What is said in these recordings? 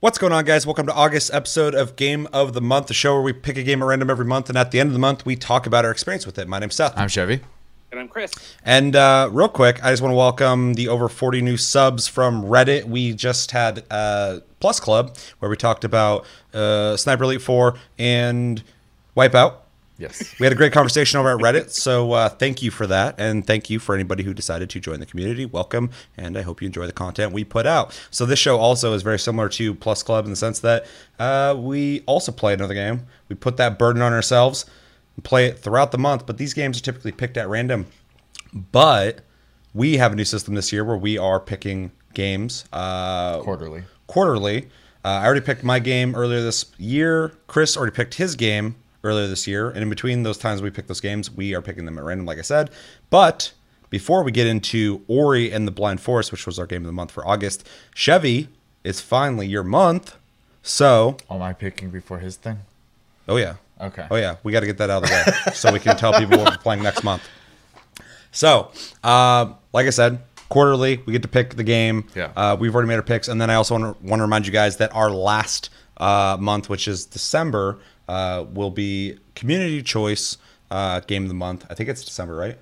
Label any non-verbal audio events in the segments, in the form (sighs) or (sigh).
What's going on, guys? Welcome to August episode of Game of the Month, the show where we pick a game at random every month, and at the end of the month, we talk about our experience with it. My name's Seth. I'm Chevy. And I'm Chris. And uh, real quick, I just want to welcome the over 40 new subs from Reddit. We just had uh, Plus Club, where we talked about uh, Sniper Elite 4 and Wipeout. Yes. We had a great conversation over at Reddit, so uh, thank you for that, and thank you for anybody who decided to join the community. Welcome, and I hope you enjoy the content we put out. So this show also is very similar to Plus Club in the sense that uh, we also play another game. We put that burden on ourselves and play it throughout the month, but these games are typically picked at random. But we have a new system this year where we are picking games uh, Quarterly. quarterly. Uh, I already picked my game earlier this year. Chris already picked his game earlier this year. And in between those times we pick those games, we are picking them at random, like I said. But before we get into Ori and the Blind Forest, which was our game of the month for August, Chevy is finally your month. So, Am I picking before his thing? oh yeah. Okay. Oh yeah, we got to get that out of the way so we can tell people what we're playing next month. So, uh, like I said, quarterly we get to pick the game. Yeah. Uh, we've already made our picks, and then I also want to, want to remind you guys that our last uh, month, which is December, uh, will be community choice uh, game of the month. I think it's December, right?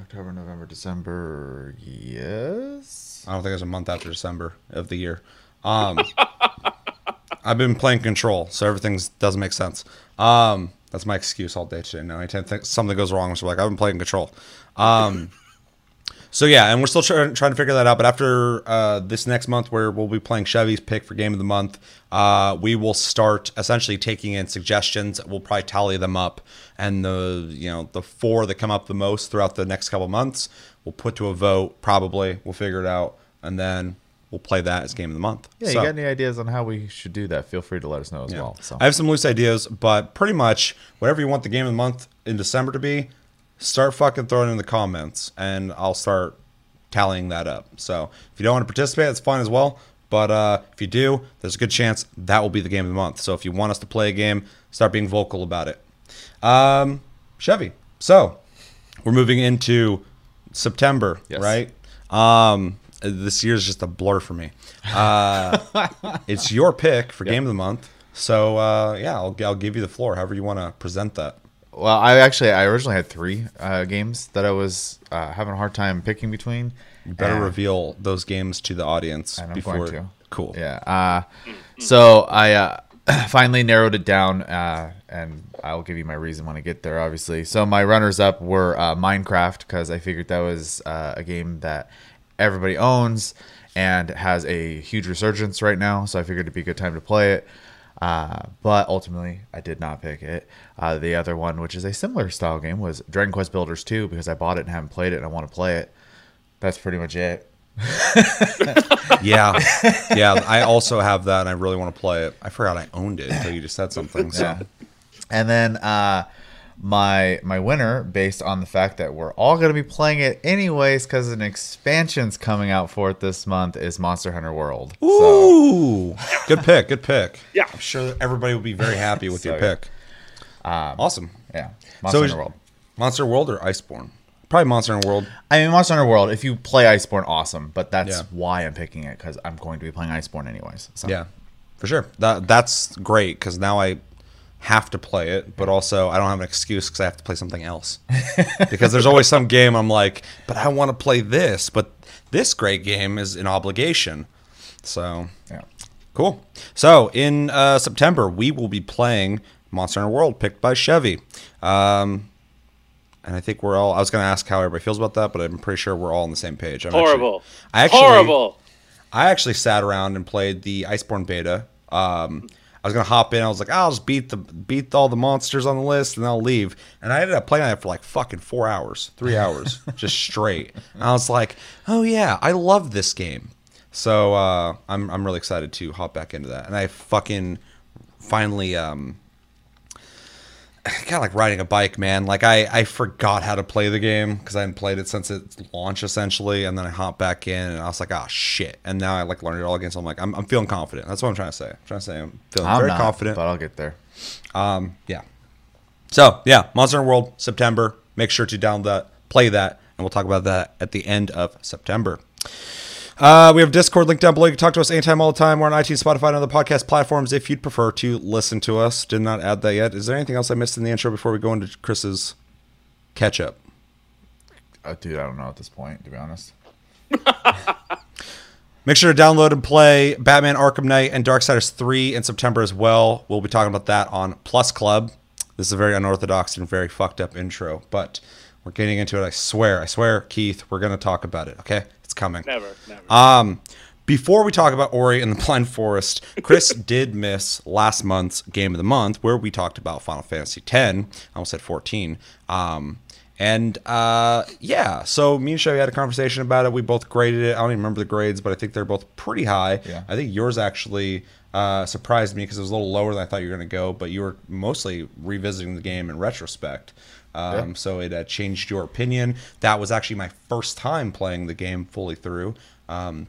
October, November, December. Yes. I don't think it's a month after December of the year. Um, (laughs) I've been playing Control, so everything doesn't make sense. Um, that's my excuse all day today. Now, anytime something goes wrong, I'm like, I've been playing Control. Um, so yeah, and we're still trying, trying to figure that out. But after uh, this next month, where we'll be playing Chevy's pick for game of the month, uh, we will start essentially taking in suggestions. We'll probably tally them up, and the you know the four that come up the most throughout the next couple months, we'll put to a vote. Probably we'll figure it out, and then we'll play that as game of the month. Yeah, So- you got any ideas on how we should do that? Feel free to let us know as yeah. well. So. I have some loose ideas, but pretty much whatever you want the game of the month in December to be, start fucking throwing in the comments, and I'll start tallying that up. So if you don't want to participate, that's fine as well. But uh, if you do, there's a good chance that will be the game of the month. So if you want us to play a game, start being vocal about it. Um, Chevy. So we're moving into September, Yes. right? Um, this year's just a blur for me. Uh, (laughs) it's your pick for game of the month. So uh, yeah, I'll, I'll give you the floor, however you want to present that. Well, I actually, I originally had three uh, games that I was uh, having a hard time picking between. You better And- reveal those games to the audience before. Cool. Yeah. Uh, so I uh, (clears throat) finally narrowed it down, uh, and I'll give you my reason when I get there, obviously. So my runners up were uh, Minecraft, because I figured that was uh, a game that everybody owns and has a huge resurgence right now. So I figured it'd be a good time to play it. Uh, but ultimately, I did not pick it. Uh, the other one, which is a similar style game, was Dragon Quest Builders 2, because I bought it and haven't played it, and I want to play it. That's pretty much it. (laughs) Yeah, yeah. I also have that, and I really want to play it. I forgot I owned it until you just said something. So Yeah. And then uh, my my winner, based on the fact that we're all going to be playing it anyways, because an expansion's coming out for it this month, is Monster Hunter World. So Ooh, good pick, good pick. (laughs) Yeah. I'm sure that everybody will be very happy with (laughs) your So, yeah. pick. Um, awesome. yeah, Monster So Hunter World. Monster World or Iceborne? Probably Monster Hunter World. I mean, Monster Hunter World. If you play Iceborne, awesome. But that's Yeah. why I'm picking it because I'm going to be playing Iceborne anyways. So. Yeah, for sure. That that's great because now I have to play it, but also I don't have an excuse because I have to play something else. (laughs) because there's always some game I'm like, but I want to play this, but this great game is an obligation. So yeah. cool. So in uh, September we will be playing Monster Hunter World, picked by Chevy. Um, and I think we're all. I was going to ask how everybody feels about that, but I'm pretty sure we're all on the same page. I'm actually- Horrible. I actually, Horrible. I actually sat around and played the Iceborne beta. Um, I was gonna hop in. I was like, I'll just beat the beat all the monsters on the list, and I'll leave. And I ended up playing it for like fucking four hours, three hours, (laughs) just straight. And I was like, oh yeah, I love this game. So uh, I'm I'm really excited to hop back into that. And I fucking finally um, (sighs) kind of like riding a bike, man. Like I, I forgot how to play the game because I hadn't played it since its launch, essentially. And then I hopped back in, and I was like, "Oh shit!" And now I like learned it all again. So I'm like, I'm, I'm feeling confident. That's what I'm trying to say. I'm trying to say I'm feeling I'm very not, confident. but I'll get there. Um, yeah. So yeah, Monster World September. Make sure to download that, play that, and we'll talk about that at the end of September. Uh, we have Discord link down below. You can talk to us anytime, all the time. We're on iTunes, Spotify, and other podcast platforms if you'd prefer to listen to us. Did not add that yet. Is there anything else I missed in the intro before we go into Chris's catch up? Uh, dude, I don't know at this point, to be honest. (laughs) Make sure to download and play Batman Arkham Knight and Darksiders 3 in September as well. We'll be talking about that on Plus Club. This is a very unorthodox and very fucked up intro, but we're getting into it. I swear, I swear, Keith, we're going to talk about it, okay? It's coming. Never, never. Um, before we talk about Ori and the Blind Forest, Chris (laughs) did miss last month's game of the month where we talked about Final Fantasy X. I almost said 14. Um, and uh, yeah, so me and Chevy had a conversation about it. We both graded it. I don't even remember the grades, but I think they're both pretty high. Yeah. I think yours actually uh, surprised me because it was a little lower than I thought you were going to go, but you were mostly revisiting the game in retrospect. Um, Yeah. So it uh, changed your opinion. That was actually my first time playing the game fully through. Um,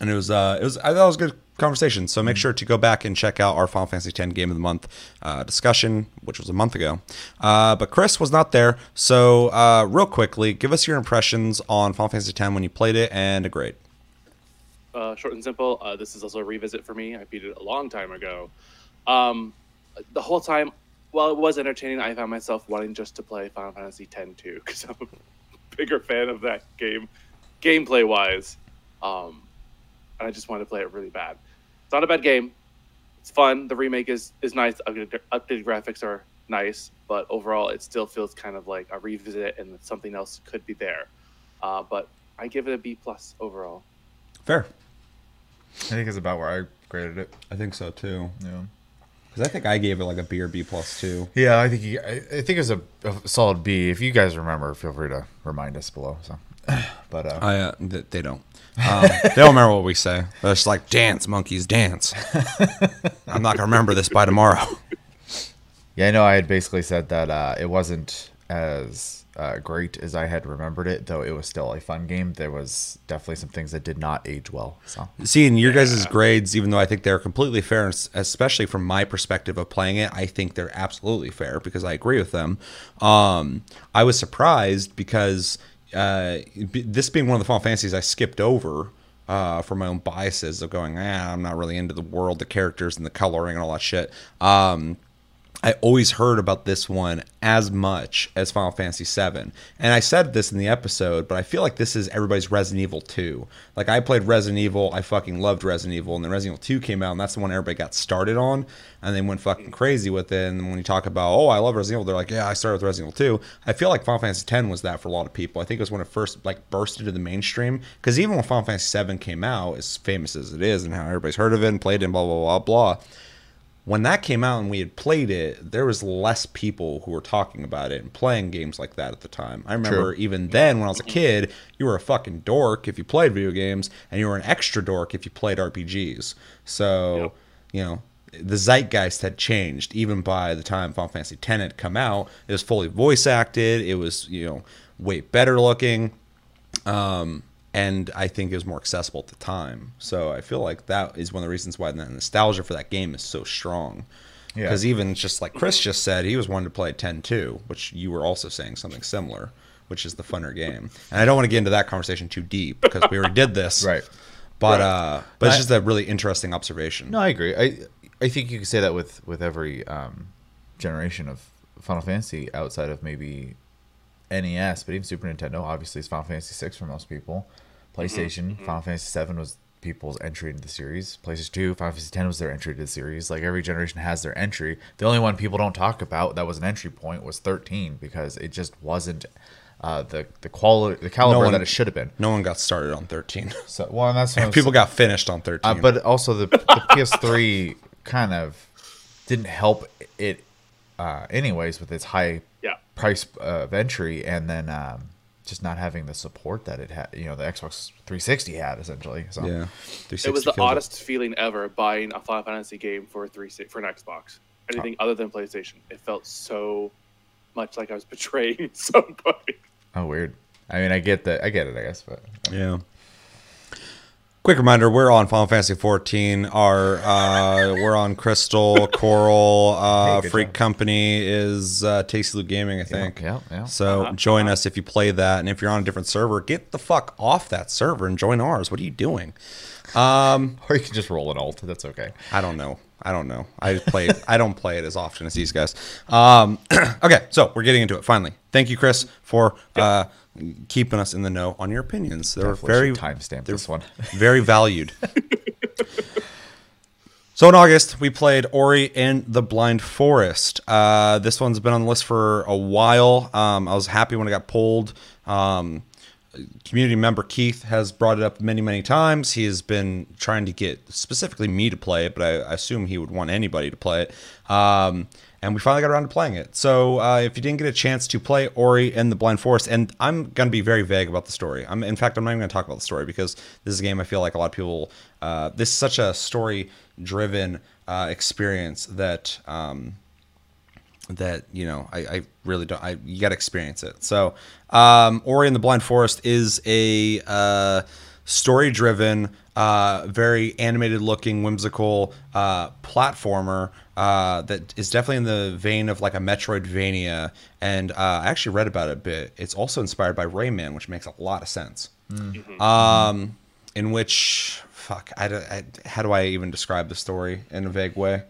and it was uh, it was I thought it was a good conversation. So make sure to go back and check out our Final Fantasy X Game of the Month uh, discussion, which was a month ago. Uh, but Chris was not there, so uh, real quickly, give us your impressions on Final Fantasy X when you played it and a grade. uh, short and simple. Uh, this is also a revisit for me. I beat it a long time ago. Um, the whole time, while it was entertaining, I found myself wanting just to play Final Fantasy X-2 because I'm a (laughs) bigger fan of that game, gameplay wise. Um, and I just wanted to play it really bad. It's not a bad game. It's fun. The remake is is nice. Updated, updated graphics are nice, but overall, it still feels kind of like a revisit, and something else could be there. Uh, but I give it a B plus overall. Fair. I think it's about where I graded it. I think so too. Yeah. Because I think I gave it like a B or B plus too. Yeah, I think you, I, I think it was a, a solid B. If you guys remember, feel free to remind us below. So, (sighs) but uh, I uh, th- they don't. Um, (laughs) they don't remember what we say. They're just like dance, monkeys, dance. (laughs) I'm not gonna remember this by tomorrow. yeah, I know I had basically said that uh, it wasn't as uh, great as I had remembered it, though it was still a fun game. There was definitely some things that did not age well. So, Seeing your guys' grades, even though I think they're completely fair, especially from my perspective of playing it, I think they're absolutely fair because I agree with them. Um, I was surprised because uh, b- this being one of the Final Fantasies I skipped over uh, for my own biases of going, ah, I'm not really into the world, the characters, and the coloring and all that shit. Um, I always heard about this one as much as Final Fantasy VII. And I said this in the episode, but I feel like this is everybody's Resident Evil 2. Like, I played Resident Evil, I fucking loved Resident Evil, and then Resident Evil 2 came out, and that's the one everybody got started on, and they went fucking crazy with it. And when you talk about, oh, I love Resident Evil, they're like, yeah, I started with Resident Evil 2. I feel like Final Fantasy X was that for a lot of people. I think it was when it first, like, burst into the mainstream. Because even when Final Fantasy VII came out, as famous as it is, and how everybody's heard of it and played it, and blah, blah, blah, blah when that came out and we had played it, there was less people who were talking about it and playing games like that at the time. I remember True. even then when I was a kid, you were a fucking dork if you played video games, and you were an extra dork if you played RPGs. So, Yep. you know, the zeitgeist had changed even by the time Final Fantasy X had come out. It was fully voice acted. It was, you know, way better looking um, and I think it was more accessible at the time. So I feel like that is one of the reasons why the nostalgia for that game is so strong. Yeah. Because even just like Chris just said, he was wanting to play 10 too, which you were also saying something similar, which is the funner game. And I don't want to get into that conversation too deep because we already did this. (laughs) right. But Right. uh, but it's just a really interesting observation. No, I agree. I I think you can say that with with every um, generation of Final Fantasy outside of maybe NES, but even Super Nintendo. Obviously, it's Final Fantasy six for most people. PlayStation, Final Fantasy seven was people's entry into the series. PlayStation two, Final Fantasy ten was their entry to the series. Like every generation has their entry. The only one people don't talk about that was an entry point was thirteen because it just wasn't. Uh, the the quality the caliber one- that it should have been No one got started on 13. (laughs) so well and that's (laughs) I'm People got finished on 13. uh, but also the, the (laughs) PS3 kind of didn't help it, uh, anyways, with its high. Price uh, of entry, and then um, just not having the support that it had. You know, the Xbox 360 had essentially. So yeah. It was the killed it. oddest feeling ever buying a Final Fantasy game for a three for an Xbox. Anything other than PlayStation, it felt so much like I was (laughs) betraying (laughs) somebody. oh weird. I mean, I get that. I get it. I guess, but Yeah. Quick reminder: we're on Final Fantasy 14. Our uh, we're on Crystal (laughs) Coral. Uh, Hey, Freak job. Company is uh, Tasty Loot Gaming, I think. yeah, yeah. So Uh-huh, join us if you play that, and if you're on a different server, get the fuck off that server and join ours. What are you doing? Um, (laughs) Or you can just roll an alt. That's okay. I don't know. I don't know. I play. I don't play it as often as these guys. Um, (clears throat) okay, so we're getting into it finally. Thank you, Chris, for uh, keeping us in the know on your opinions. They're Definitely very timestamp this one. (laughs) very valued. so in August, we played Ori and the Blind Forest. Uh, this one's been on the list for a while. Um, I was happy when it got pulled. Um, community member Keith has brought it up many, many times. He has been trying to get specifically me to play it, but I, I assume he would want anybody to play it. Um, and we finally got around to playing it. So uh, if you didn't get a chance to play Ori and the Blind Forest, and I'm going to be very vague about the story. I'm, in fact, I'm not even going to talk about the story because this is a game I feel like a lot of people. Uh, this is such a story-driven uh, experience that. Um, that you know I, I really don't I you got to experience it. So um, Ori and the Blind Forest is a uh, story driven, uh, very animated looking, whimsical uh, platformer uh, that is definitely in the vein of like a Metroidvania. And uh, I actually read about it a bit. It's also inspired by Rayman, which makes a lot of sense. Um, in which fuck I, don't- I how do I even describe the story in a vague way?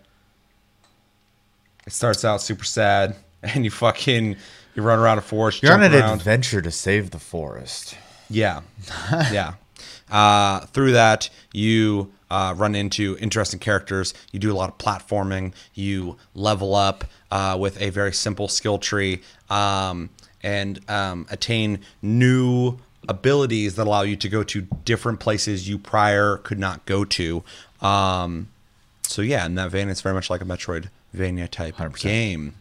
It starts out super sad, (laughs) and you fucking you run around a forest. You're on jump an around. adventure to save the forest. Yeah, yeah. Uh, through that, you uh, run into interesting characters. You do a lot of platforming. You level up uh, with a very simple skill tree um, and um, attain new abilities that allow you to go to different places you prior could not go to. Um, so yeah, in that vein, it's very much like a Metroidvania type 100%. game.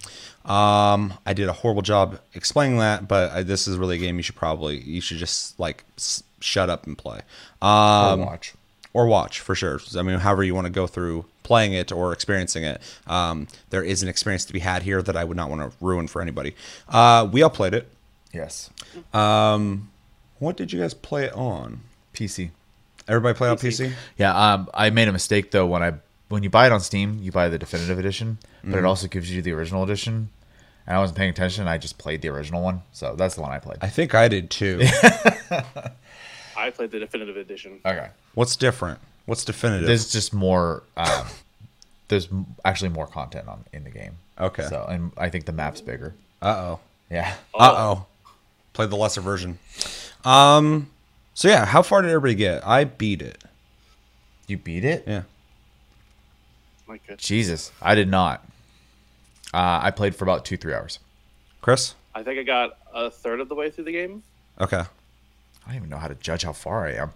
Um, I did a horrible job explaining that, but I, this is really a game you should probably you should just like s- shut up and play. Um, Or watch. or watch for sure. I mean, however you want to go through playing it or experiencing it, um, there is an experience to be had here that I would not want to ruin for anybody. Uh, we all played it. Yes. Um, What did you guys play it on? PC. Everybody play on PC? Yeah, um, I made a mistake though when I when you buy it on Steam, you buy the definitive edition, but Mm-hmm. it also gives you the original edition. And I wasn't paying attention. I just played the original one, so that's the one I played. I think I did too. (laughs) I played the definitive edition. Okay. What's different? What's definitive? There's just more. Um, there's actually more content on in the game. Okay. So and I think the map's bigger. Uh oh. Yeah. Uh oh. Played the lesser version. Um. So yeah, how far did everybody get? I beat it. You beat it? Yeah. My good. Jesus, I did not. Uh, I played for about two three hours. Chris. I think I got a third of the way through the game. Okay. I don't even know how to judge how far I am.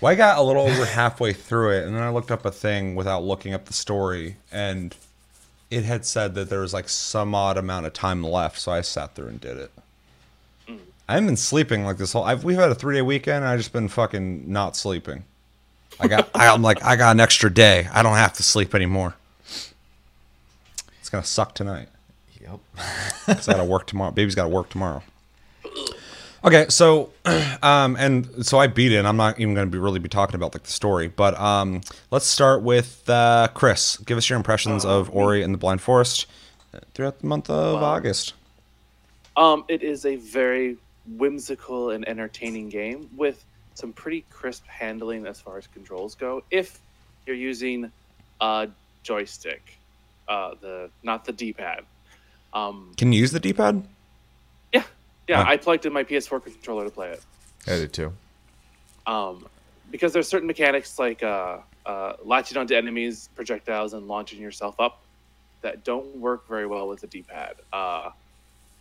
Well, I got a little over (laughs) halfway through it, and then I looked up a thing without looking up the story, and it had said that there was like some odd amount of time left, so I sat there and did it. I haven't been sleeping like this whole. I've, we've had a three day weekend. And I just been fucking not sleeping. I got. I, (laughs) I'm like I got an extra day. I don't have to sleep anymore. It's gonna suck tonight. Yep. (laughs) Because I gotta work tomorrow. Baby's gotta work tomorrow. Okay, so (clears throat) um, and so I beat it. And I'm not even going to be really be talking about like the story, but um, let's start with uh, Chris. Give us your impressions of Ori and the Blind Forest throughout the month of Well- August. Um, it is a very whimsical and entertaining game with some pretty crisp handling as far as controls go. If you're using a joystick, uh, the not the D-pad. Um, Can you use the D-pad? yeah, yeah. Huh. I plugged in my PS4 controller to play it. I did too. um, because there's certain mechanics like uh, uh, latching onto enemies, projectiles, and launching yourself up that don't work very well with the D-pad. Uh,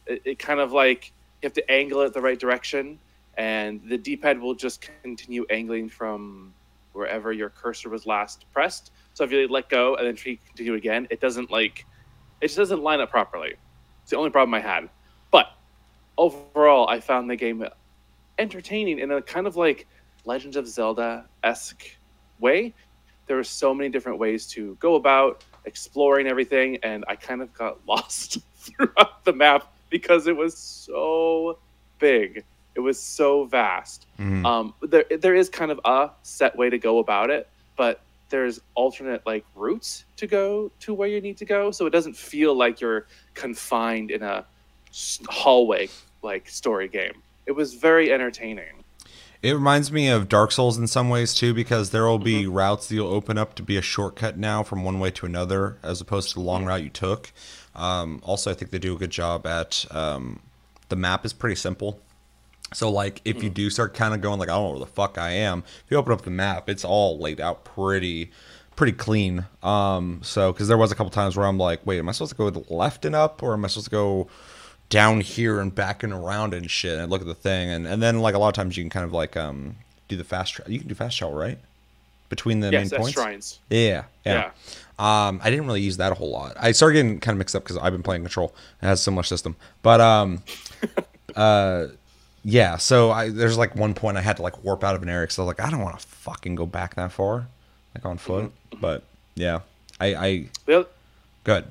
it, it kind of like you have to angle it the right direction, and the D-pad will just continue angling from wherever your cursor was last pressed. So if you let go and then try to continue again, it doesn't like it just doesn't line up properly. It's the only problem I had. But overall, I found the game entertaining in a kind of like Legends of Zelda esque way. There were so many different ways to go about exploring everything, and I kind of got (laughs) lost throughout the map because it was so big. It was so vast. Mhm. Um, there there is kind of a set way to go about it, but there's alternate like routes to go to where you need to go, so it doesn't feel like you're confined in a hallway like story game. It was very entertaining. It reminds me of Dark Souls in some ways too, because there will be Mm-hmm. routes that you'll open up to be a shortcut now from one way to another, as opposed to the long route you took. Um, also, I think they do a good job at um, the map is pretty simple. So, like, if you Mm. do start kind of going like, I don't know where the fuck I am, if you open up the map, it's all laid out pretty, pretty clean. Um, so, because there was a couple times where I'm like, wait, am I supposed to go to the left and up, or am I supposed to go down here and back and around and shit? And I look at the thing, and and then like a lot of times you can kind of like um do the fast travel. You can do fast travel, right? Between the yes, main points. shrines. Yeah, yeah. Um, I didn't really use that a whole lot. I started getting kind of mixed up because I've been playing Control. It has a similar system, but um, (laughs) uh, yeah. So I there's like one point I had to like warp out of an area because I was like, I don't want to fucking go back that far, like on foot. But yeah, I I oth- good.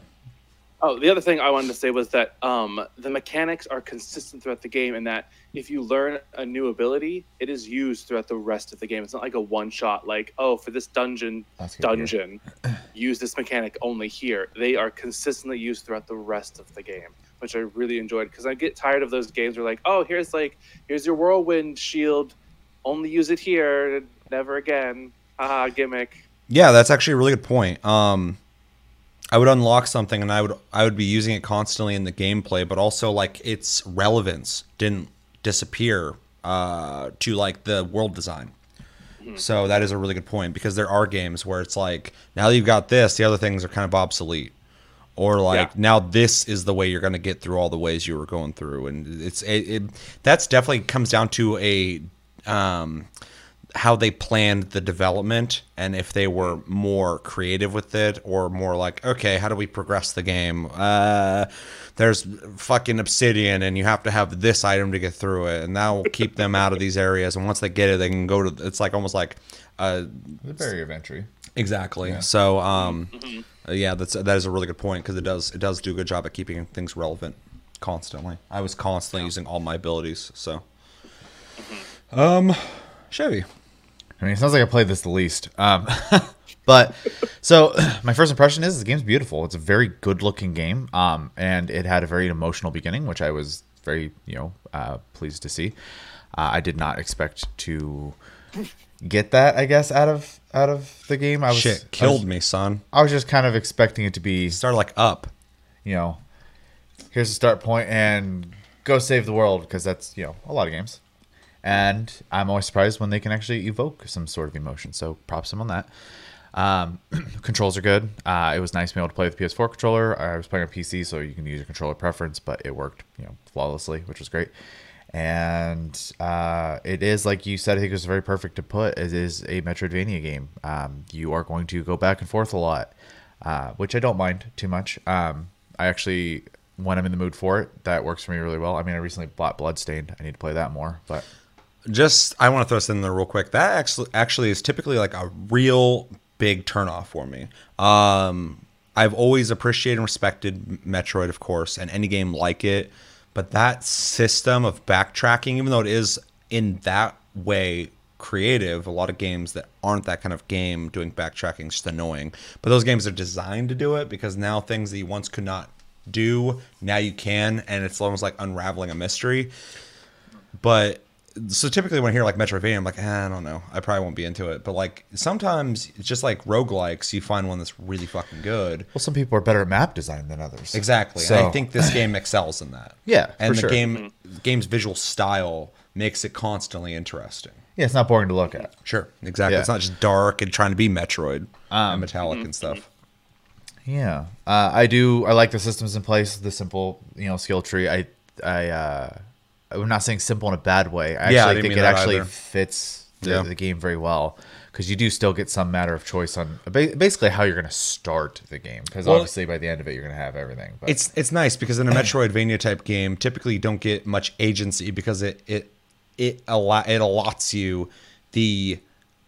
Oh, the other thing I wanted to say was that um, the mechanics are consistent throughout the game, in that if you learn a new ability, it is used throughout the rest of the game. It's not like a one shot, like oh, for this dungeon, That's good to hear. dungeon, use this mechanic only here. They are consistently used throughout the rest of the game, which I really enjoyed because I get tired of those games where like, oh, here's like here's your whirlwind shield, only use it here, never again. Haha, gimmick. Yeah, that's actually a really good point. Um, I would unlock something and I would I would be using it constantly in the gameplay, but also like its relevance didn't disappear uh, to like the world design. So that is a really good point because there are games where it's like now that you've got this, the other things are kind of obsolete, or like Yeah. now this is the way you're going to get through all the ways you were going through, and it's it, it that's definitely comes down to a um, how they planned the development and if they were more creative with it or more like okay how do we progress the game? Uh there's fucking obsidian and you have to have this item to get through it. And that will (laughs) keep them out of these areas. And once they get it they can go to it's like almost like uh The barrier of entry. exactly so um uh, yeah that's that is a really good point because it does it does do a good job at keeping things relevant constantly i was constantly using all my abilities so um chevy I mean, it sounds like I played this the least. Um, (laughs) but so (clears throat) my first impression is the game's beautiful. It's a very good looking game. Um, and it had a very emotional beginning, which I was very, you know, uh, pleased to see. Uh, I did not expect to get that, I guess, out of out of the game. I was shit I was- killed me son I was just kind of expecting it to be, started like up you know, here's the start point and go save the world because that's you know a lot of games. And I'm always surprised when they can actually evoke some sort of emotion. So props them on that. Um, (clears throat) controls are good. Uh, it was nice being able to play with the PS4 controller. I was playing on PC, so you can use your controller preference, but it worked, you know, flawlessly, which was great. And uh, it is like you said. I think it was very perfect to put. It is a Metroidvania game. Um, you are going to go back and forth a lot, uh, which I don't mind too much. Um, I actually, when I'm in the mood for it, that works for me really well. I mean, I recently bought Bloodstained. I need to play that more, but just I want to throw this in there real quick. That actually actually is typically like a real big turnoff for me. Um, I've always appreciated and respected Metroid, of course, and any game like it. But that system of backtracking, even though it is in that way creative, a lot of games that aren't that kind of game doing backtracking is just annoying. But those games are designed to do it because now things that you once could not do, now you can, and it's almost like unraveling a mystery. But so typically when I hear like Metroidvania, I'm like, eh, I don't know. I probably won't be into it. But like sometimes it's just like roguelikes, you find one that's really fucking good. well, some people are better at map design than others. Exactly. So- and I think this game excels in that. (laughs) Yeah, And for the sure. game game's visual style makes it constantly interesting. Yeah, it's not boring to look at. Sure. Exactly. Yeah. It's not just dark and trying to be Metroid Um, and metallic and stuff. Yeah, uh, I do. I like the systems in place, the simple, you know, skill tree. I, I, uh, I'm not saying simple in a bad way. I Yeah, I actually didn't think it actually either. fits the, Yeah. the game very well because you do still get some matter of choice on basically how you're going to start the game. Because Well- obviously by the end of it, you're going to have everything. But It's it's nice because in a Metroidvania type game, typically you don't get much agency because it it it allo- it allots you the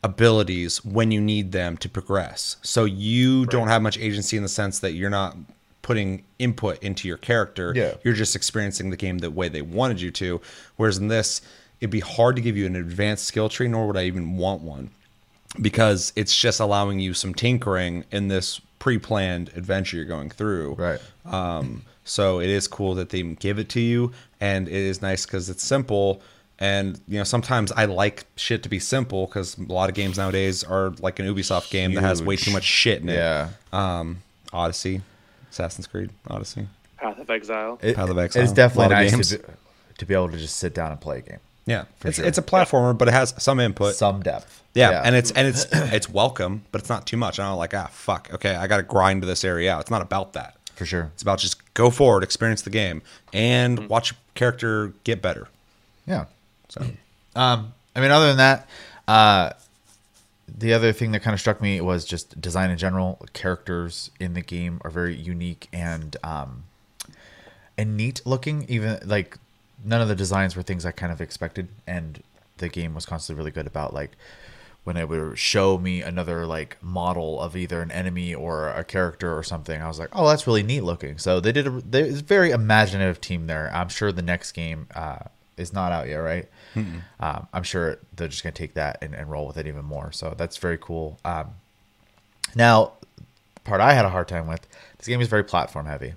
abilities when you need them to progress. So you don't have much agency in the sense that you're not putting input into your character. Yeah. You're just experiencing the game the way they wanted you to. Whereas in this, it'd be hard to give you an advanced skill tree, nor would I even want one, because it's just allowing you some tinkering in this pre-planned adventure you're going through. Right. Um, so it is cool that they give it to you, and it is nice because it's simple. And you know, sometimes I like shit to be simple because a lot of games nowadays are like an Ubisoft game that has way too much shit in it. Yeah. Um, Odyssey, Assassin's Creed, Odyssey. Path of Exile. It, Path of Exile. It's definitely A of nice games. to be, to be able to just sit down and play a game. Yeah, it's sure. it's a platformer, but it has some input. Some depth. yeah, and it's and it's (coughs) it's welcome, but it's not too much. And I'm like, ah, fuck. Okay, I got to grind this area out. It's not about that. for sure. It's about just go forward, experience the game, and watch your character get better. Yeah. So Um, I mean, other than that, uh, the other thing that kind of struck me was just design in general. Characters in the game are very unique and um, and neat looking. Even like none of the designs were things I kind of expected, and the game was constantly really good about like when it would show me another like model of either an enemy or a character or something. I was like, oh, that's really neat looking. So they did a there's a very imaginative team there. I'm sure the next game uh, is not out yet, right? Um, I'm sure they're just gonna take that and, and roll with it even more. So that's very cool. Um, now, part I had a hard time with this game is very platform heavy.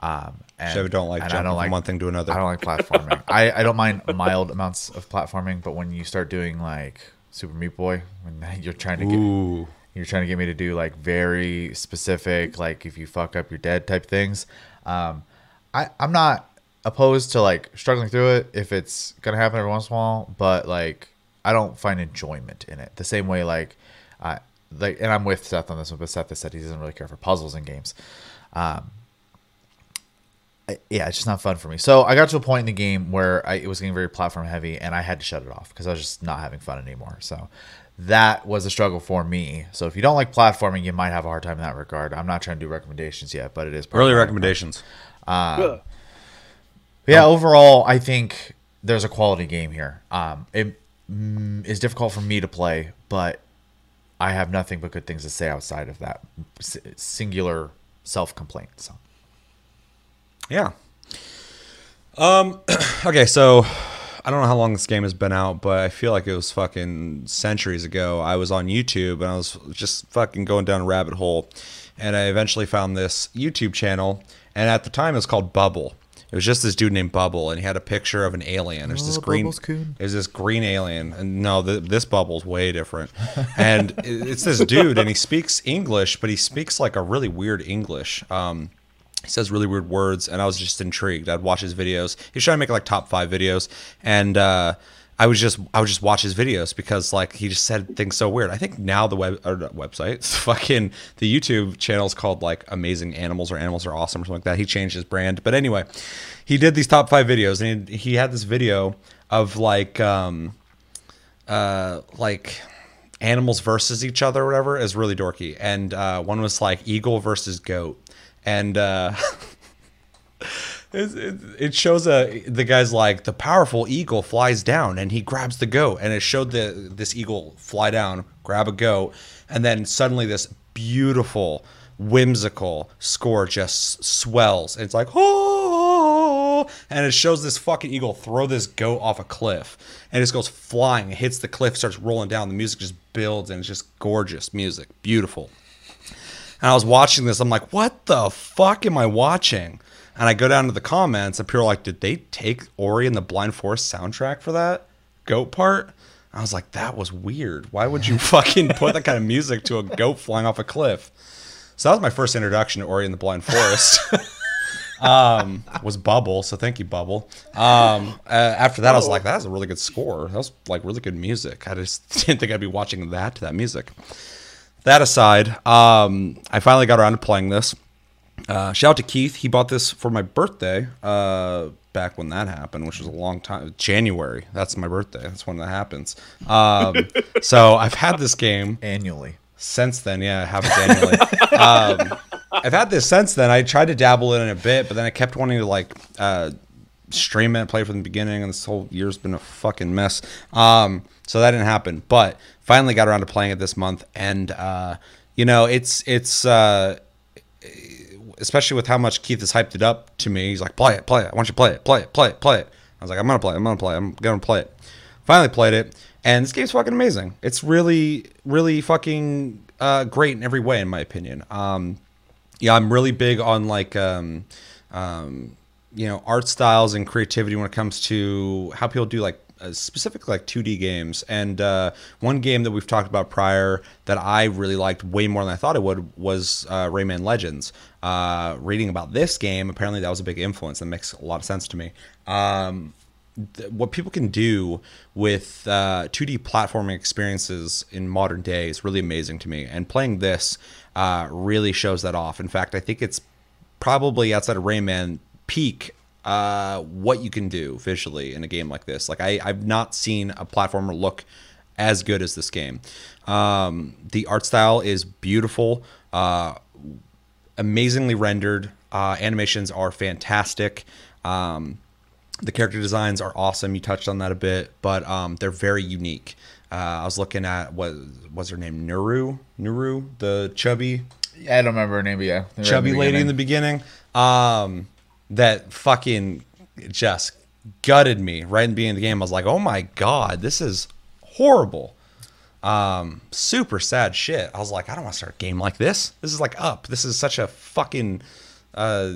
Um, and, Chevy don't like I jumping don't from like one thing to another. I don't like platforming. (laughs) I, I don't mind mild amounts of platforming, but when you start doing like Super Meat Boy, when (laughs) you're trying to get Ooh, you're trying to get me to do like very specific, like if you fuck up, you're dead type things. Um, I I'm not opposed to like struggling through it if it's gonna happen every once in a while, but like I don't find enjoyment in it the same way like I like, and I'm with Seth on this one, but Seth has said he doesn't really care for puzzles in games. Um, I- yeah, it's just not fun for me. So I got to a point in the game where I, it was getting very platform heavy, and I had to shut it off because I was just not having fun anymore. So that was a struggle for me. So if you don't like platforming, you might have a hard time in that regard. I'm not trying to do recommendations yet, but it is early recommendations. Ugh. Yeah, overall, I think there's a quality game here. Um, it mm, is difficult for me to play, but I have nothing but good things to say outside of that s- singular self complaint. So Yeah. Um. (clears throat) Okay, so I don't know how long this game has been out, but I feel like it was fucking centuries ago. I was on YouTube and I was just fucking going down a rabbit hole, and I eventually found this YouTube channel, and at the time it was called Bubble. It was just this dude named Bubble, and he had a picture of an alien. There's this Oh, green, Bubbles there's this green alien, and no, th this Bubble's way different. And (laughs) it's this dude, and he speaks English, but he speaks like a really weird English. Um, he says really weird words and i was just intrigued i'd watch his videos he's trying to make like top five videos and uh i was just i would just watch his videos because like he just said things so weird. I think now the web or website (laughs) fucking the youtube channel is called like amazing animals or animals are awesome or something like that. He changed his brand. But anyway he did these top five videos and he, he had this video of like um uh like animals versus each other or whatever is really dorky. And uh one was like eagle versus goat. And uh (laughs) it, shows a the guy's like the powerful eagle flies down and he grabs the goat and it showed the this eagle fly down grab a goat and then suddenly this beautiful whimsical score just swells and it's like oh and it shows this fucking eagle throw this goat off a cliff and it just goes flying it hits the cliff starts rolling down the music just builds and it's just gorgeous music beautiful and I was watching this. I'm like, what the fuck am I watching? And I go down to the comments, and people are like, did they take Ori and the Blind Forest soundtrack for that goat part? I was like, that was weird. Why would you (laughs) fucking put that kind of music to a goat flying off a cliff? So that was my first introduction to Ori and the Blind Forest. (laughs) um, was Bubble. So thank you, Bubble. Um, uh, after that, I was like, that was a really good score. That was like really good music. I just (laughs) didn't think I'd be watching that to that music that aside, um, I finally got around to playing this. Uh, shout out to Keith. He bought this for my birthday uh, back when that happened, which was a long time. January. That's my birthday. That's when that happens. Um, (laughs) so I've had this game annually. since then. Yeah, I have it annually. um, I've had this since then. I tried to dabble in it a bit, but then I kept wanting to like uh, stream it, and play from the beginning, and this whole year's been a fucking mess. Um, so that didn't happen. But finally got around to playing it this month, and uh, you know, it's it's. Especially with how much Keith has hyped it up to me. He's like, play it, play it. I want you play it, play it, play it, play it. I was like, I'm gonna play. it, I'm gonna play. it, I'm gonna play it. Finally played it, and this game's fucking amazing. It's really, really fucking uh, great in every way, in my opinion. Um, yeah, I'm really big on like um, um, you know art styles and creativity when it comes to how people do like uh, specifically like 2D games. And uh, one game that we've talked about prior that I really liked way more than I thought it would was uh, Rayman Legends. Uh, reading about this game, apparently that was a big influence. That makes a lot of sense to me. Um, th- what people can do with uh, 2D platforming experiences in modern day is really amazing to me. And playing this uh, really shows that off. In fact, I think it's probably outside of Rayman peak uh, what you can do visually in a game like this. Like I, I've not seen a platformer look as good as this game. Um, the art style is beautiful, uh, amazingly rendered. Uh, animations are fantastic. Um, the character designs are awesome. You touched on that a bit, but um, they're very unique. Uh, I was looking at what was her name, Nuru, Nuru, the chubby Yeah, I don't remember her name, but yeah, right chubby lady in the beginning um that fucking just gutted me right in the beginning of the game i was like oh my god this is horrible um super sad shit i was like i don't want to start a game like this this is like up this is such a fucking uh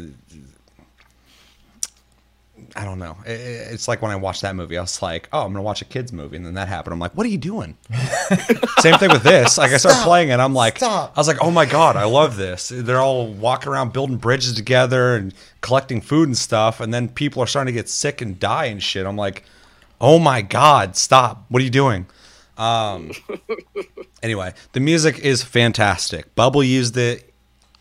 I don't know. It's like when I watched that movie, I was like, "Oh, I'm gonna watch a kids movie," and then that happened. I'm like, "What are you doing?" (laughs) Same thing with this. Like I started playing it, I'm like, Stop. I was like, "Oh my god, I love this!" They're all walking around building bridges together and collecting food and stuff, and then people are starting to get sick and die and shit. I'm like, "Oh my god, stop! What are you doing?" Um. anyway, the music is fantastic. Bubble used it.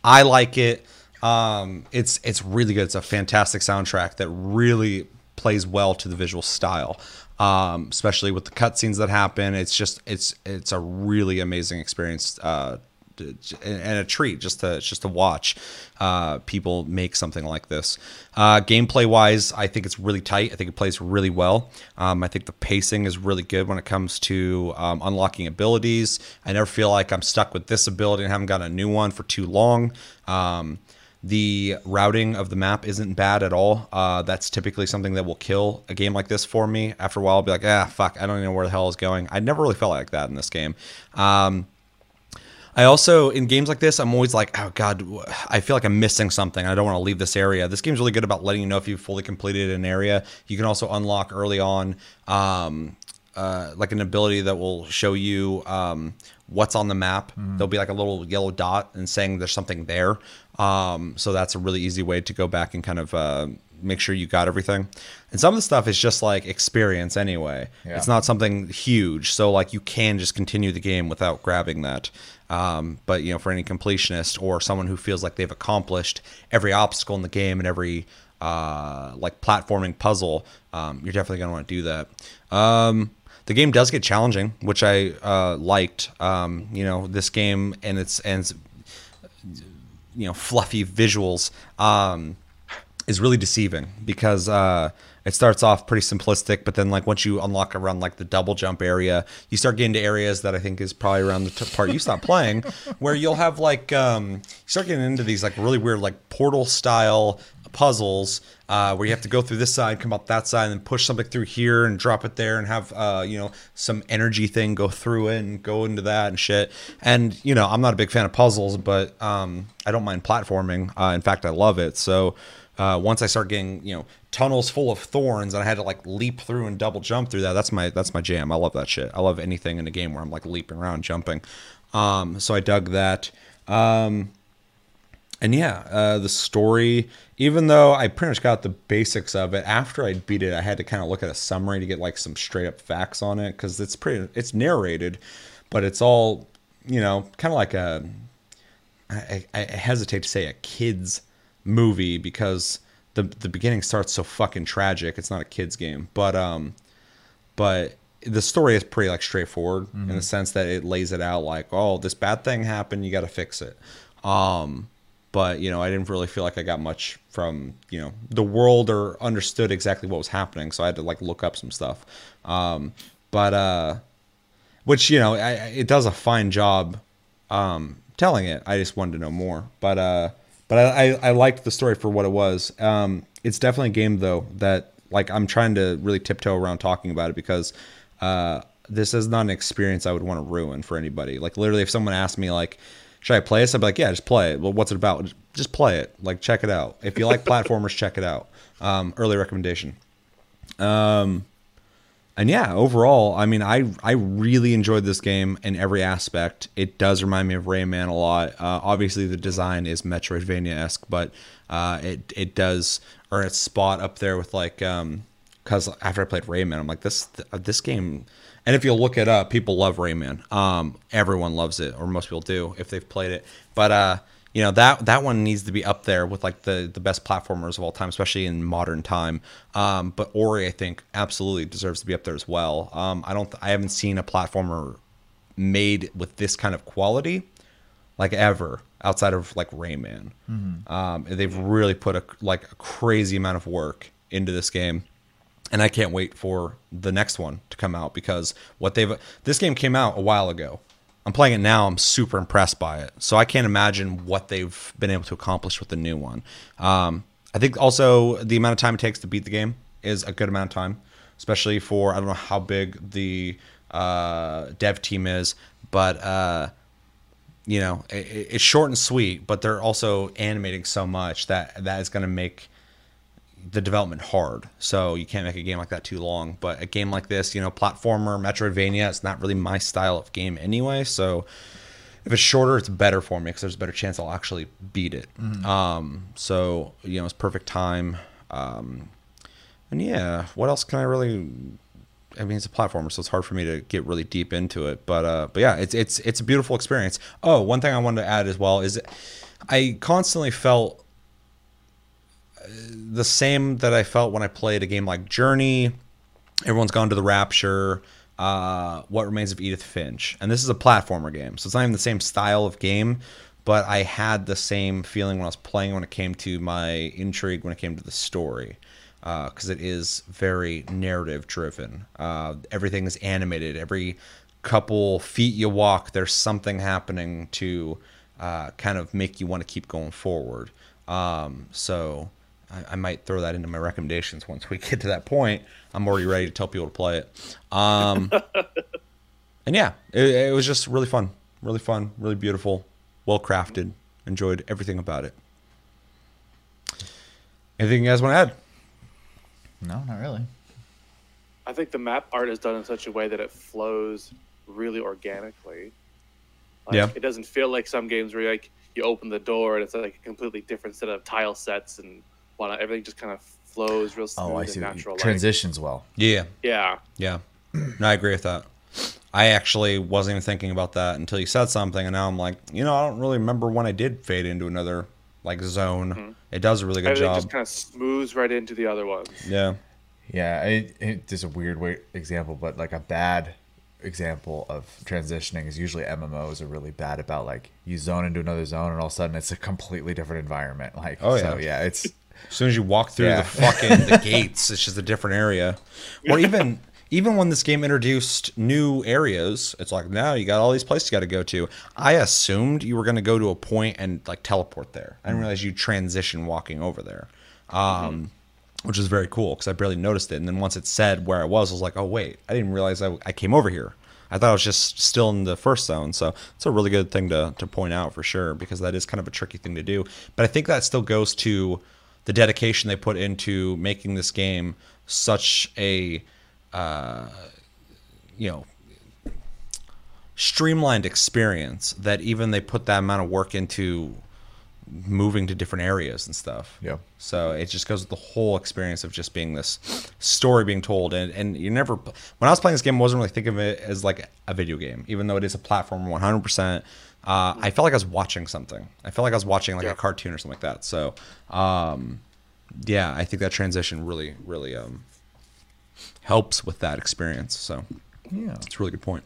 I like it. Um, it's it's really good. It's a fantastic soundtrack that really plays well to the visual style, um, especially with the cutscenes that happen. It's just it's it's a really amazing experience. Uh, and a treat just to just to watch uh, people make something like this. Uh, gameplay wise, I think it's really tight. I think it plays really well. Um, I think the pacing is really good when it comes to um, unlocking abilities. I never feel like I'm stuck with this ability and haven't gotten a new one for too long. Um, the routing of the map isn't bad at all. Uh, that's typically something that will kill a game like this for me. After a while, I'll be like, ah, fuck, I don't even know where the hell is going. I never really felt like that in this game. Um, I also in games like this, I'm always like, oh god, I feel like I'm missing something. I don't want to leave this area. This game's really good about letting you know if you've fully completed an area. You can also unlock early on, um, uh, like an ability that will show you um, what's on the map. There'll be like a little yellow dot and saying there's something there. Um, so that's a really easy way to go back and kind of uh, make sure you got everything. And some of the stuff is just like experience anyway. Yeah. It's not something huge, so like you can just continue the game without grabbing that. Um, but you know, for any completionist or someone who feels like they've accomplished every obstacle in the game and every uh, like platforming puzzle, um, you're definitely gonna want to do that. Um, the game does get challenging, which I uh, liked. Um, you know, this game and its and its, you know fluffy visuals um, is really deceiving because uh, it starts off pretty simplistic, but then like once you unlock around like the double jump area, you start getting to areas that I think is probably around the t- part you stop playing, (laughs) where you'll have like um, you start getting into these like really weird like portal style puzzles uh, where you have to go through this side, come up that side, and then push something through here and drop it there, and have uh, you know some energy thing go through it and go into that and shit. And you know, I'm not a big fan of puzzles, but um, I don't mind platforming. Uh, in fact, I love it. So uh, once I start getting you know tunnels full of thorns and I had to like leap through and double jump through that, that's my that's my jam. I love that shit. I love anything in a game where I'm like leaping around, jumping. Um, so I dug that. Um, and yeah, uh, the story, even though I pretty much got the basics of it, after I beat it, I had to kind of look at a summary to get like some straight up facts on it because it's pretty, it's narrated, but it's all, you know, kind of like a, I, I I hesitate to say a kid's movie because the the beginning starts so fucking tragic. It's not a kid's game, but um, but the story is pretty like straightforward in the sense that it lays it out like, oh, this bad thing happened, you got to fix it. Um, but you know, I didn't really feel like I got much from you know the world or understood exactly what was happening, so I had to like look up some stuff. Um, but uh, which you know, I- it does a fine job um, telling it. I just wanted to know more, but uh, but I, I I liked the story for what it was. Um, it's definitely a game though that like I'm trying to really tiptoe around talking about it because uh, this is not an experience I would want to ruin for anybody. Like literally, if someone asked me like, "Should I play this?" I'd be like, "Yeah, just play it." Well, what's it about? Just play it. Like check it out. If you like platformers, (laughs) check it out. Um, early recommendation. Um, and yeah, overall, I mean, I I really enjoyed this game in every aspect. It does remind me of Rayman a lot. Uh, obviously, the design is Metroidvania esque, but uh, it it does earn its spot up there with like because after I played Rayman, I'm like this this game. And if you look it up, people love Rayman. Um, everyone loves it, or most people do if they've played it. But uh, you know that that one needs to be up there with like the the best platformers of all time, especially in modern time. Um, but Ori, I think, absolutely deserves to be up there as well. Um, I don't, I haven't seen a platformer made with this kind of quality like ever outside of like Rayman. Um, they've really put a like a crazy amount of work into this game and I can't wait for the next one to come out because what they've this game came out a while ago. I'm playing it now. I'm super impressed by it. So I can't imagine what they've been able to accomplish with the new one. Um, I think also the amount of time it takes to beat the game is a good amount of time, especially for I don't know how big the uh, dev team is, but uh, you know it, it's short and sweet. But they're also animating so much that that is going to make the development hard. So you can't make a game like that too long. But a game like this, you know, platformer, Metroidvania, it's not really my style of game anyway. So if it's shorter, it's better for me because there's a better chance I'll actually beat it. Um, so you know, it's perfect time. Um, and yeah, what else can I really? I mean, it's a platformer, so it's hard for me to get really deep into it. But uh, but yeah, it's it's it's a beautiful experience. Oh, one thing I wanted to add as well is, I constantly felt the same that I felt when I played a game like Journey. Everyone's gone to the Rapture. Uh, what Remains of Edith Finch, and this is a platformer game, so it's not even the same style of game. But I had the same feeling when I was playing when it came to my intrigue when it came to the story, because it is very narrative driven. Uh, everything is animated. Every couple feet you walk, there's something happening to uh, kind of make you want to keep going forward. Um, so I, I might throw that into my recommendations once we get to that point. I'm already ready to tell people to play it. Um, (laughs) and yeah, it, it was just really fun, really fun, really beautiful, well crafted. Enjoyed everything about it. Anything you guys want to add? No, not really. I think the map art is done in such a way that it flows really organically. Like, Yeah. It doesn't feel like some games where like you open the door and it's like a completely different set of tile sets and whatnot. Everything just kind of flows real smooth Oh, I see. what you- natural. like- Transitions well. Yeah, yeah. yeah. No, I agree with that. I actually wasn't even thinking about that until you said something, and now I'm like, you know, I don't really remember when I did fade into another like zone. Mm-hmm. It does a really good Everything job. just kind of smooths right into the other ones. Yeah. Yeah, it, it, just a weird way example, but like a bad example of transitioning is usually MMOs are really bad about like you zone into another zone and all of a sudden it's a completely different environment. Like, Oh, so yeah. yeah, it's As soon as you walk through Yeah. the fucking the (laughs) gates, it's just a different area. Or even even when this game introduced new areas, it's like now you got all these places you got to go to. I assumed you were going to go to a point and like teleport there. I didn't realize you transition walking over there, um, which is very cool because I barely noticed it. And then once it said where I was, I was like, oh wait, I didn't realize I, I came over here. I thought I was just still in the first zone. So it's a really good thing to, to point out for sure because that is kind of a tricky thing to do. But I think that still goes to the dedication they put into making this game such a, uh, you know, streamlined experience that even they put that amount of work into moving to different areas and stuff. Yeah. So it just goes with the whole experience of just being this story being told, and and you never. When I was playing this game, I wasn't really thinking of it as like a video game, even though it is a platform 100. percent uh, I felt like I was watching something. I felt like I was watching like Yeah. a cartoon or something like that. So, um, yeah, I think that transition really, really um, helps with that experience. So, yeah. it's a really good point.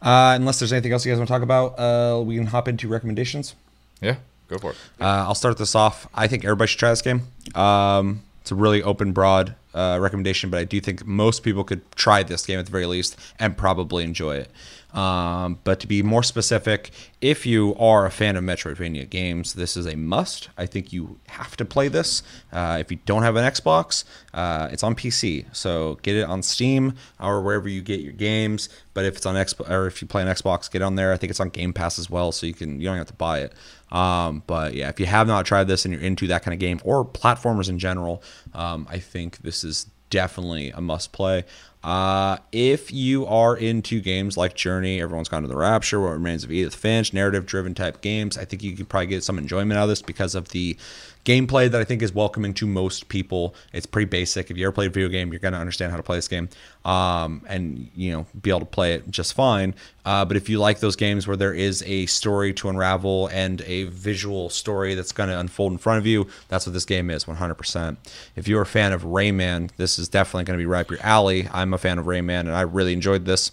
Uh, unless there's anything else you guys want to talk about, uh, we can hop into recommendations. Yeah, go for it. Uh, I'll start this off. I think everybody should try this game. Um, it's a really open, broad uh, recommendation, but I do think most people could try this game at the very least and probably enjoy it. Um, but to be more specific, if you are a fan of Metroidvania games, this is a must. I think you have to play this. Uh, if you don't have an Xbox, uh, it's on PC, so get it on Steam or wherever you get your games. But if it's on Xbox or if you play an Xbox, get on there. I think it's on Game Pass as well, so you can you don't have to buy it. Um, but yeah, if you have not tried this and you're into that kind of game or platformers in general, um, I think this is definitely a must play. Uh, if you are into games like Journey, Everyone's Gone to the Rapture, What Remains of Edith Finch, narrative driven type games, I think you could probably get some enjoyment out of this because of the gameplay that I think is welcoming to most people. It's pretty basic. If you ever played a video game, you're going to understand how to play this game um, and, you know, be able to play it just fine. Uh, but if you like those games where there is a story to unravel and a visual story that's going to unfold in front of you, that's what this game is 100%. If you're a fan of Rayman, this is definitely going to be right up your alley. I'm a fan of Rayman and I really enjoyed this.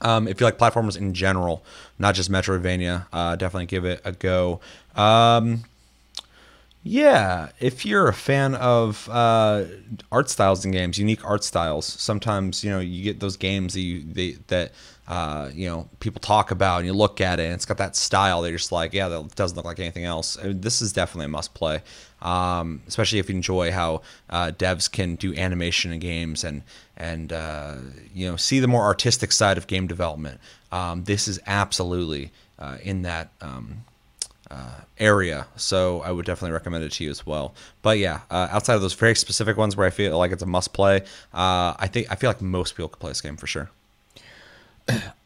Um, if you like platformers in general, not just Metroidvania, uh, definitely give it a go. Um, yeah, if you're a fan of uh, art styles in games, unique art styles, sometimes you know you get those games that you they, that uh, you know people talk about, and you look at it, and it's got that style. They're just like, yeah, that doesn't look like anything else. I mean, this is definitely a must play, um, especially if you enjoy how uh, devs can do animation in games and and uh, you know see the more artistic side of game development. Um, this is absolutely uh, in that. Um, uh, area. So I would definitely recommend it to you as well. But yeah, uh, outside of those very specific ones where I feel like it's a must play, uh, I think I feel like most people could play this game for sure.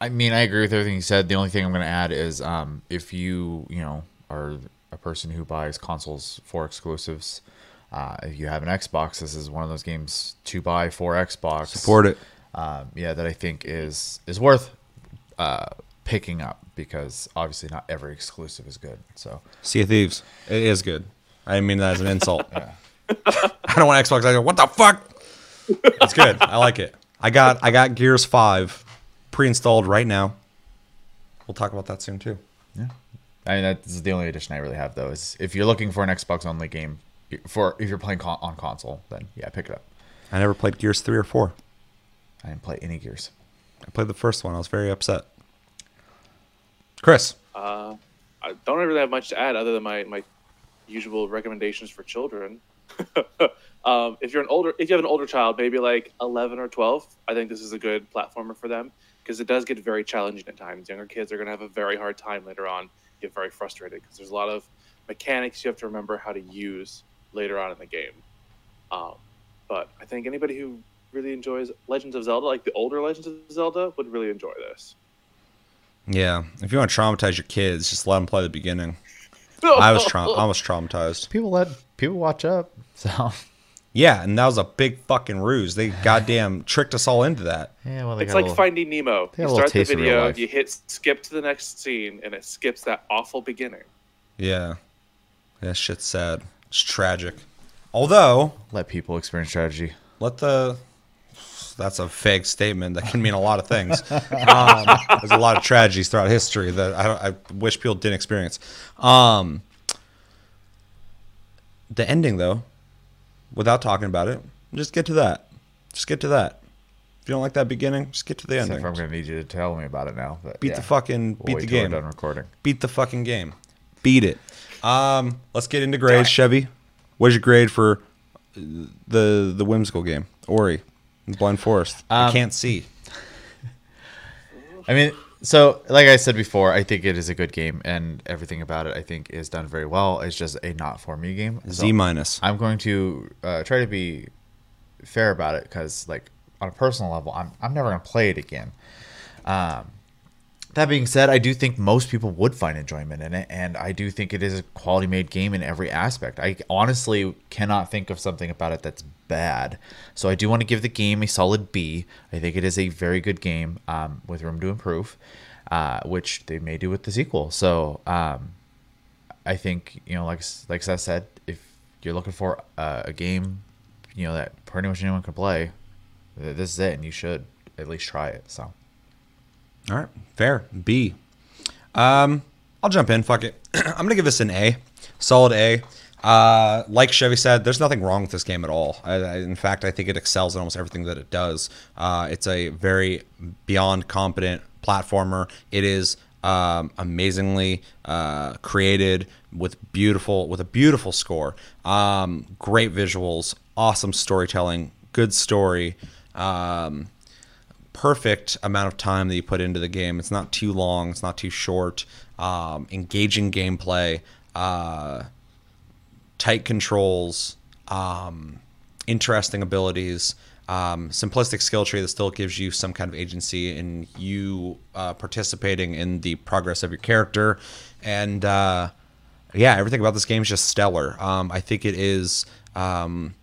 I mean, I agree with everything you said. The only thing I'm going to add is um, if you, you know, are a person who buys consoles for exclusives, uh, if you have an Xbox, this is one of those games to buy for Xbox. Support it. Um, yeah, that I think is is worth uh, picking up because obviously not every exclusive is good. So Sea of Thieves, it is good. I didn't mean that as an insult. (laughs) I don't want Xbox. I go, what the fuck? It's good. I like it. I got I got Gears Five pre-installed right now. We'll talk about that soon too. yeah, I mean that's the only addition I really have though is if you're looking for an Xbox only game for if you're playing con- on console, then yeah, pick it up. I never played Gears three or four. I didn't play any Gears. I played the first one. I was very upset. Chris, Uh, I don't really have much to add other than my, my usual recommendations for children. (laughs) um, if you're an older, if you have an older child, maybe like 11 or 12, I think this is a good platformer for them because it does get very challenging at times. Younger kids are going to have a very hard time later on, get very frustrated because there's a lot of mechanics you have to remember how to use later on in the game. Um, but I think anybody who really enjoys Legends of Zelda, like the older Legends of Zelda, would really enjoy this. Yeah, if you want to traumatize your kids, just let them play the beginning. I was tra- I was traumatized. People let people watch up. (laughs) So Yeah, and that was a big fucking ruse. They goddamn tricked us all into that. yeah, well they It's got like little- Finding Nemo. You got a little start the taste of real video, you hit skip to the next scene, and it skips that awful beginning. Yeah, that shit's sad. It's tragic. Although, let people experience tragedy. let the that's a vague statement that can mean a lot of things. Um, there's a lot of tragedies throughout history that I, don't, I wish people didn't experience. Um, the ending, though, without talking about it, just get to that. Just get to that. If you don't like that beginning, just get to the ending. I'm gonna need you to tell me about it now. But Beat yeah. the fucking We'll beat the game. done recording. Beat the fucking game. Beat it. Um, let's get into grades, Chevy. What's your grade for the the whimsical game, Ori, Blind Forest? I Um, can't see. (laughs) I mean, so like I said before, I think it is a good game, and everything about it I think is done very well. It's just a not for me game. So Z minus. I'm going to uh, try to be fair about it because, like, on a personal level, I'm I'm never gonna play it again. Um, that being said, I do think most people would find enjoyment in it, and I do think it is a quality made game in every aspect. I honestly cannot think of something about it that's bad. So I do want to give the game a solid B. I think it is a very good game um, with room to improve, uh, which they may do with the sequel. So um, I think you know, like like Seth said, if you're looking for uh, a game, you know that pretty much anyone can play, this is it, and you should at least try it. So. All right, fair. B. Um, I'll jump in. Fuck it. (clears throat) I'm gonna give this an A, solid A. Uh, like Chevy said, there's nothing wrong with this game at all. I, I, in fact, I think it excels in almost everything that it does. Uh, it's a very beyond competent platformer. It is um, amazingly uh, created with beautiful with a beautiful score, um, great visuals, awesome storytelling, good story. Um, perfect amount of time that you put into the game. It's not too long. It's not too short. Um, engaging gameplay, uh, tight controls, um, interesting abilities, um, simplistic skill tree that still gives you some kind of agency in you uh, participating in the progress of your character, and uh, yeah, everything about this game is just stellar. Um, I think it is um,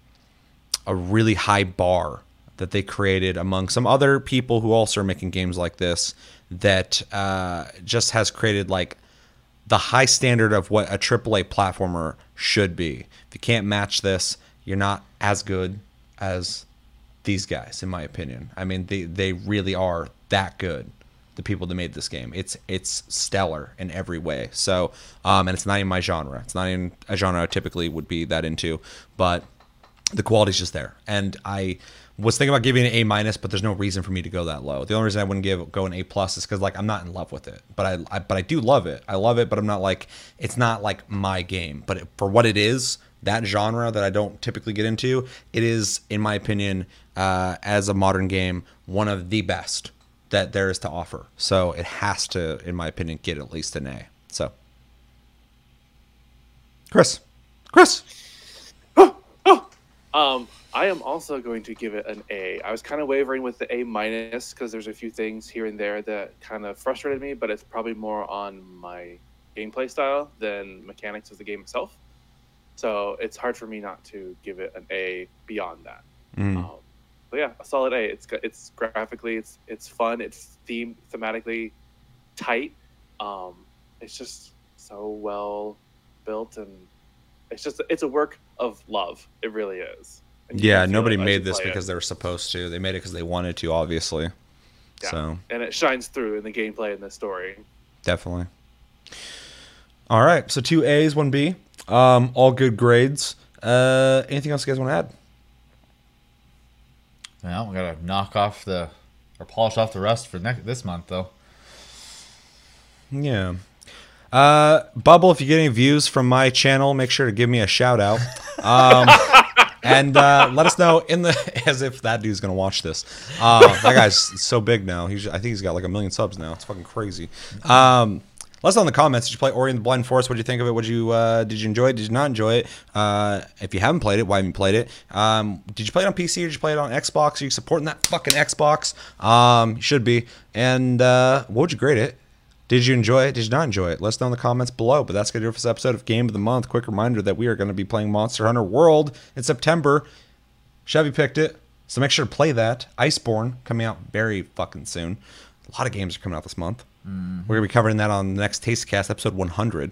a really high bar that they created among some other people who also are making games like this that uh, just has created like the high standard of what a AAA platformer should be. If you can't match this, you're not as good as these guys, in my opinion. I mean, they they really are that good. The people that made this game, it's it's stellar in every way. So, um, and it's not in my genre. It's not in a genre I typically would be that into, but the quality's just there. And I was thinking about giving it an A minus, but there's no reason for me to go that low. The only reason I wouldn't give go an A plus is because like I'm not in love with it, but I, I, but I do love it. I love it, but I'm not like it's not like my game. But it, for what it is, that genre that I don't typically get into, it is in my opinion, uh, as a modern game, one of the best that there is to offer. So it has to, in my opinion, get at least an A. So, Chris, Chris. Um, I am also going to give it an A. I was kind of wavering with the A minus because there's a few things here and there that kind of frustrated me, but it's probably more on my gameplay style than mechanics of the game itself. So it's hard for me not to give it an A beyond that. Mm. Um, but yeah, a solid A. It's it's graphically, it's it's fun, it's theme thematically tight. Um, it's just so well built and it's just it's a work of love. It really is. And Yeah, nobody it as made this play it. because they were supposed to. They made it because they wanted to, obviously. Yeah. So and it shines through in the gameplay and the story. definitely. All right, so two A's, one B. Um, all good grades. Uh, anything else you guys want to add? Well, we gotta knock off the or polish off the rust for next this month though. Yeah. Uh, Bubble, if you get any views from my channel, make sure to give me a shout out. Um, (laughs) and uh, let us know in the (laughs) as if that dude's gonna watch this. Uh, that guy's so big now. He's I think he's got like a million subs now. It's fucking crazy. Um, let us know in the comments. Did you play Ori and the Blind Forest? What did you think of it? Would you uh, did you enjoy it? Did you not enjoy it? Uh, if you haven't played it, why haven't you played it? Um, did you play it on PC or did you play it on Xbox? Are you supporting that fucking Xbox? Um, you should be. And uh, what would you grade it? Did you enjoy it? Did you not enjoy it? Let us know in the comments below. But that's going to do it for this episode of Game of the Month. Quick reminder that we are going to be playing Monster Hunter World in September. Chevy picked it, so make sure to play that. Iceborne coming out very fucking soon. A lot of games are coming out this month. We're going to be covering that on the next Tastecast, episode 100.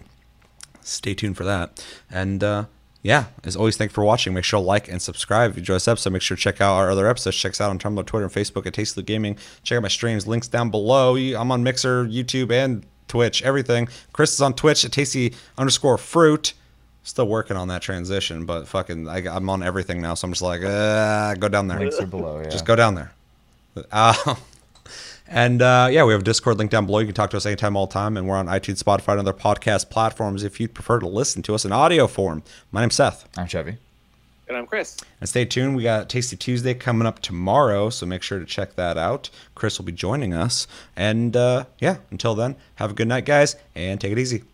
Stay tuned for that. And uh, yeah, as always, thank you for watching. Make sure to like and subscribe if you enjoy this episode. Make sure to check out our other episodes. Check us out on Tumblr, Twitter, and Facebook at Tasty Gaming. Check out my streams. Links down below. I'm on Mixer, YouTube, and Twitch. Everything. Chris is on Twitch at Tasty underscore Fruit. Still working on that transition, but fucking, I, I'm on everything now. So I'm just like, uh, go down there. Links are below, yeah. Just go down there. Uh, (laughs) and uh, yeah, we have a Discord link down below. You can talk to us anytime, all the time. And we're on iTunes, Spotify, and other podcast platforms if you'd prefer to listen to us in audio form. My name's Seth. I'm Chevy. And I'm Chris. And stay tuned. We got Tasty Tuesday coming up tomorrow, so make sure to check that out. Chris will be joining us. And uh, yeah, until then, have a good night, guys, and take it easy.